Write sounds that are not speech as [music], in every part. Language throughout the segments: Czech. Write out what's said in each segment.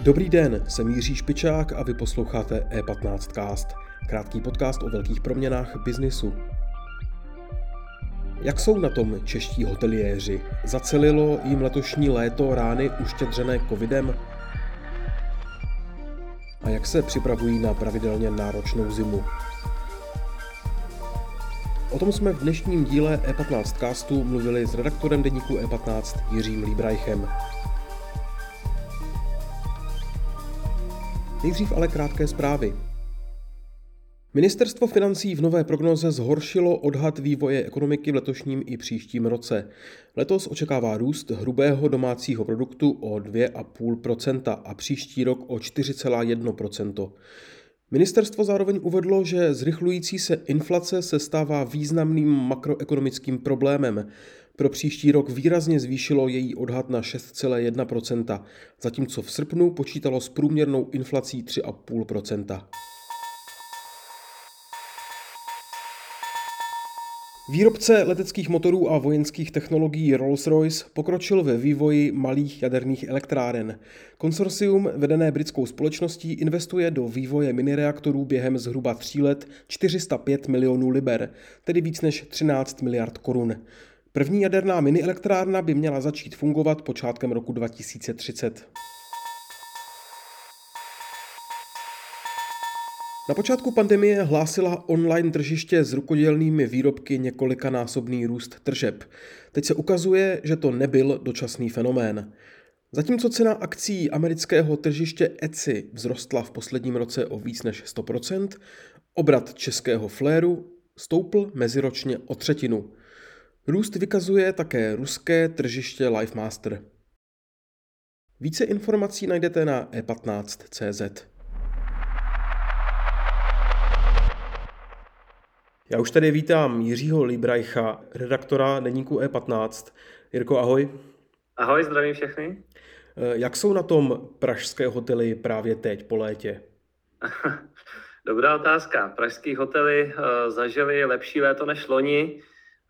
Dobrý den, jsem Jiří Špičák a vy posloucháte E15cast, krátký podcast o velkých proměnách biznisu. Jak jsou na tom čeští hoteliéři? Zacelilo jim letošní léto rány uštědřené covidem? A jak se připravují na pravidelně náročnou zimu? O tom jsme v dnešním díle E15 castu mluvili s redaktorem deníku E15 Jiřím Líbrajchem. Nejdřív ale krátké zprávy. Ministerstvo financí v nové prognoze zhoršilo odhad vývoje ekonomiky v letošním i příštím roce. Letos očekává růst hrubého domácího produktu o 2,5% a příští rok o 4,1%. Ministerstvo zároveň uvedlo, že zrychlující se inflace se stává významným makroekonomickým problémem. Pro příští rok výrazně zvýšilo její odhad na 6,1%, zatímco v srpnu počítalo s průměrnou inflací 3,5%. Výrobce leteckých motorů a vojenských technologií Rolls-Royce pokročil ve vývoji malých jaderných elektráren. Konsorcium, vedené britskou společností, investuje do vývoje minireaktorů během zhruba tří let 405 milionů liber, tedy víc než 13 miliard korun. První jaderná minielektrárna by měla začít fungovat počátkem roku 2030. Na počátku pandemie hlásila online tržiště s rukodělnými výrobky několikanásobný růst tržeb. Teď se ukazuje, že to nebyl dočasný fenomén. Zatímco cena akcí amerického tržiště Etsy vzrostla v posledním roce o víc než 100%, obrat českého fléru stoupl meziročně o třetinu. Růst vykazuje také ruské tržiště LifeMaster. Více informací najdete na e15.cz. Já už tady vítám Jiřího Líbrajcha, redaktora deníku E15. Jirko, ahoj. Ahoj, zdravím všechny. Eh, jak jsou na tom pražské hotely právě teď po létě? [laughs] Dobrá otázka. Pražské hotely uh, zažili lepší léto než loni.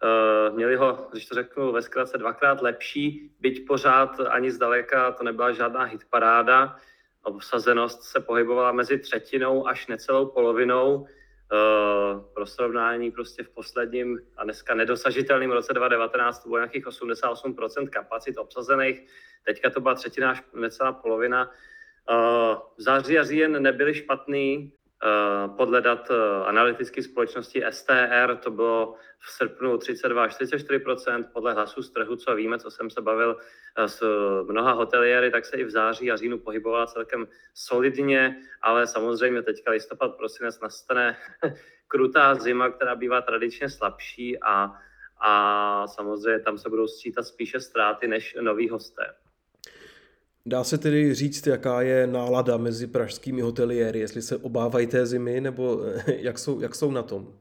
Uh, měli ho, když to řeknu ve zkratce, dvakrát lepší, byť pořád ani zdaleka to nebyla žádná hitparáda. Obsazenost se pohybovala mezi třetinou až necelou polovinou. Uh, pro srovnání prostě v posledním a dneska nedosažitelným roce 2019 to bylo nějakých 88% kapacit obsazených, teďka to byla třetina až necelá polovina. Uh, v září a říjen nebyly špatný, Eh, podle dat eh, analytické společnosti STR to bylo v srpnu 32 až 34 podle hlasu z trhu, co víme, co jsem se bavil eh, s mnoha hoteliéry, tak se i v září a říjnu pohybovala celkem solidně, ale samozřejmě teďka listopad, prosinec nastane [laughs] krutá zima, která bývá tradičně slabší a, a samozřejmě tam se budou sčítat spíše ztráty než noví hosté. Dá se tedy říct, jaká je nálada mezi pražskými hoteliéry, jestli se obávají té zimy, nebo jak jsou, jak jsou na tom?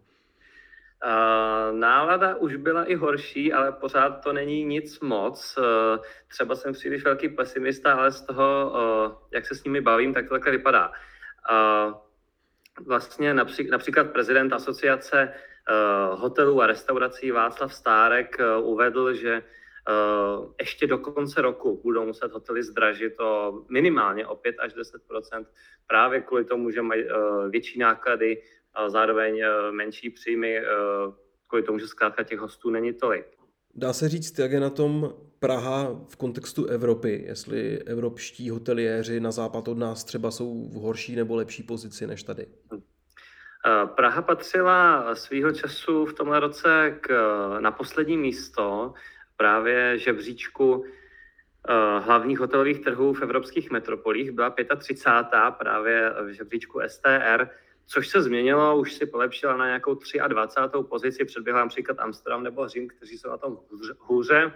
Nálada už byla i horší, ale pořád to není nic moc. Uh, třeba jsem příliš velký pesimista, ale z toho, uh, jak se s nimi bavím, tak to takhle vypadá. Vlastně napří, například prezident asociace hotelů a restaurací Václav Stárek uvedl, že Eh, ještě do konce roku budou muset hotely zdražit o minimálně o 5 až 10% právě kvůli tomu, že mají eh, větší náklady a zároveň eh, menší příjmy, kvůli tomu, že zkrátka těch hostů není tolik. Dá se říct, jak je na tom Praha v kontextu Evropy, jestli evropští hoteliéři na západ od nás třeba jsou v horší nebo lepší pozici než tady? Praha patřila svýho času v tomhle roce k, na poslední místo právě žebříčku eh, hlavních hotelových trhů v evropských metropolích. Byla 35. právě v žebříčku STR, což se změnilo, už si polepšila na nějakou 23. pozici, předběhla například Amsterdam nebo Řím, kteří jsou na tom hůře,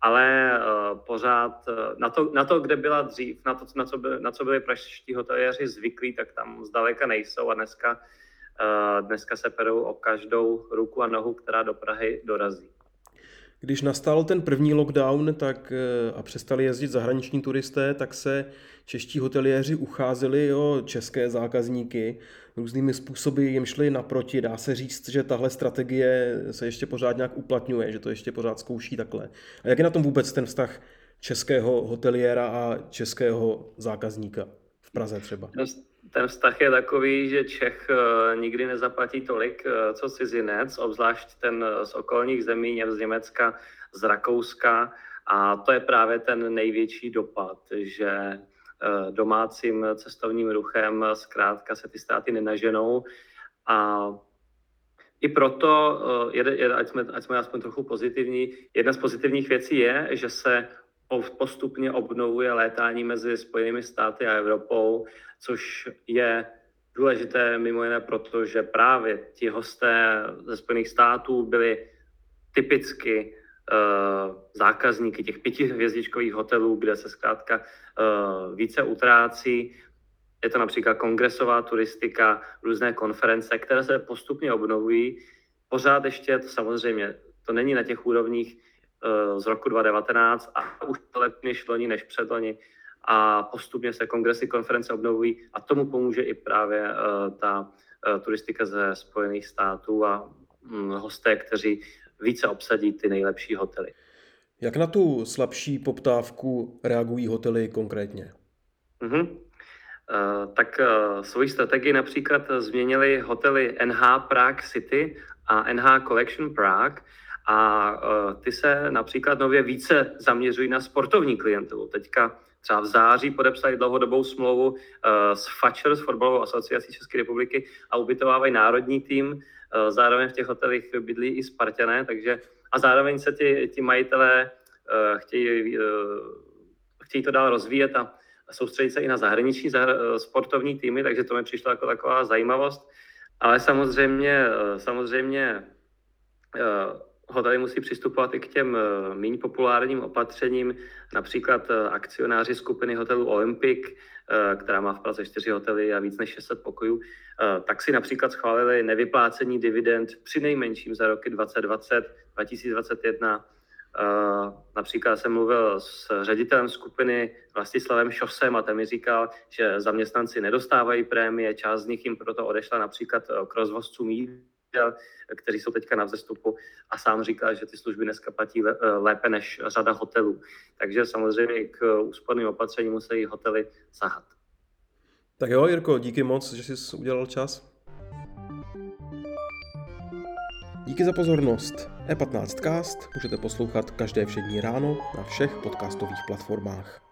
ale uh, pořád uh, na, to, na to, kde byla dřív, na to, na co, by, na co byli pražští hoteliéři zvyklí, tak tam zdaleka nejsou a dneska, dneska se perou o každou ruku a nohu, která do Prahy dorazí. Když nastal ten první lockdown tak, eh, a přestali jezdit zahraniční turisté, tak se čeští hoteliéři ucházeli o české zákazníky. Různými způsoby jim šli naproti. Dá se říct, že tahle strategie se ještě pořád nějak uplatňuje, že to ještě pořád zkouší takhle. A jak je na tom vůbec ten vztah českého hoteliéra a českého zákazníka v Praze třeba? Ten vztah je takový, že Čech eh, nikdy nezaplatí tolik, eh, co cizinec, obzvlášť ten z okolních zemí, z Německa, z Rakouska. A to je právě ten největší dopad, že eh, domácím cestovním ruchem zkrátka se ty státy nenaženou. A i proto, ať jsme, ať jsme aspoň trochu pozitivní, jedna z pozitivních věcí je, že se postupně obnovuje létání mezi Spojenými státy a Evropou, což je důležité mimo jiné proto, že právě ti hosté ze Spojených států byli typicky uh, zákazníky těch pětihvězdičkových hotelů, kde se zkrátka uh, více utrácí. Je to například kongresová turistika, různé konference, které se postupně obnovují. Pořád ještě to samozřejmě, to není na těch úrovních, z roku 2019 a už lepší než loni, než předloni a postupně se kongresy, konference obnovují a tomu pomůže i právě uh, ta uh, turistika ze Spojených států a um, hosté, kteří více obsadí ty nejlepší hotely. Jak na tu slabší poptávku reagují hotely konkrétně? Uh, tak svoji strategii například změnili hotely NH Prague City a NH Collection Prague, a uh, ty se například nově více zaměřují na sportovní klientelu. Teďka třeba v září podepsali dlouhodobou smlouvu uh, s Fatcher, s Fotbalovou asociací České republiky a ubytovávají národní tým. Uh, zároveň v těch hotelích bydlí i Spartané, takže a zároveň se ti, ti majitelé chtějí, chtějí to dál rozvíjet a soustředit se i na zahraniční zahr- sportovní týmy, takže to mi přišlo jako taková zajímavost. Ale samozřejmě, samozřejmě hotely musí přistupovat i k těm eh, méně populárním opatřením, například eh, akcionáři skupiny hotelů Olympic, eh, která má v Praze čtyři hotely a víc než 600 pokojů, tak si například schválili nevyplácení dividend při nejmenším za roky 2020, 2021. Například jsem mluvil s ředitelem skupiny Vlastislavem Šosem a ten mi říkal, že zaměstnanci nedostávají prémie, část z nich jim proto odešla například k rozvozcům kteří jsou teďka na vzestupu a sám říká, že ty služby dneska platí lépe než řada hotelů. Takže samozřejmě k úsporným opatřením musí hotely sahat. Tak jo, Jirko, díky moc, že jsi udělal čas. Díky za pozornost. E15cast můžete poslouchat každé všední ráno na všech podcastových platformách.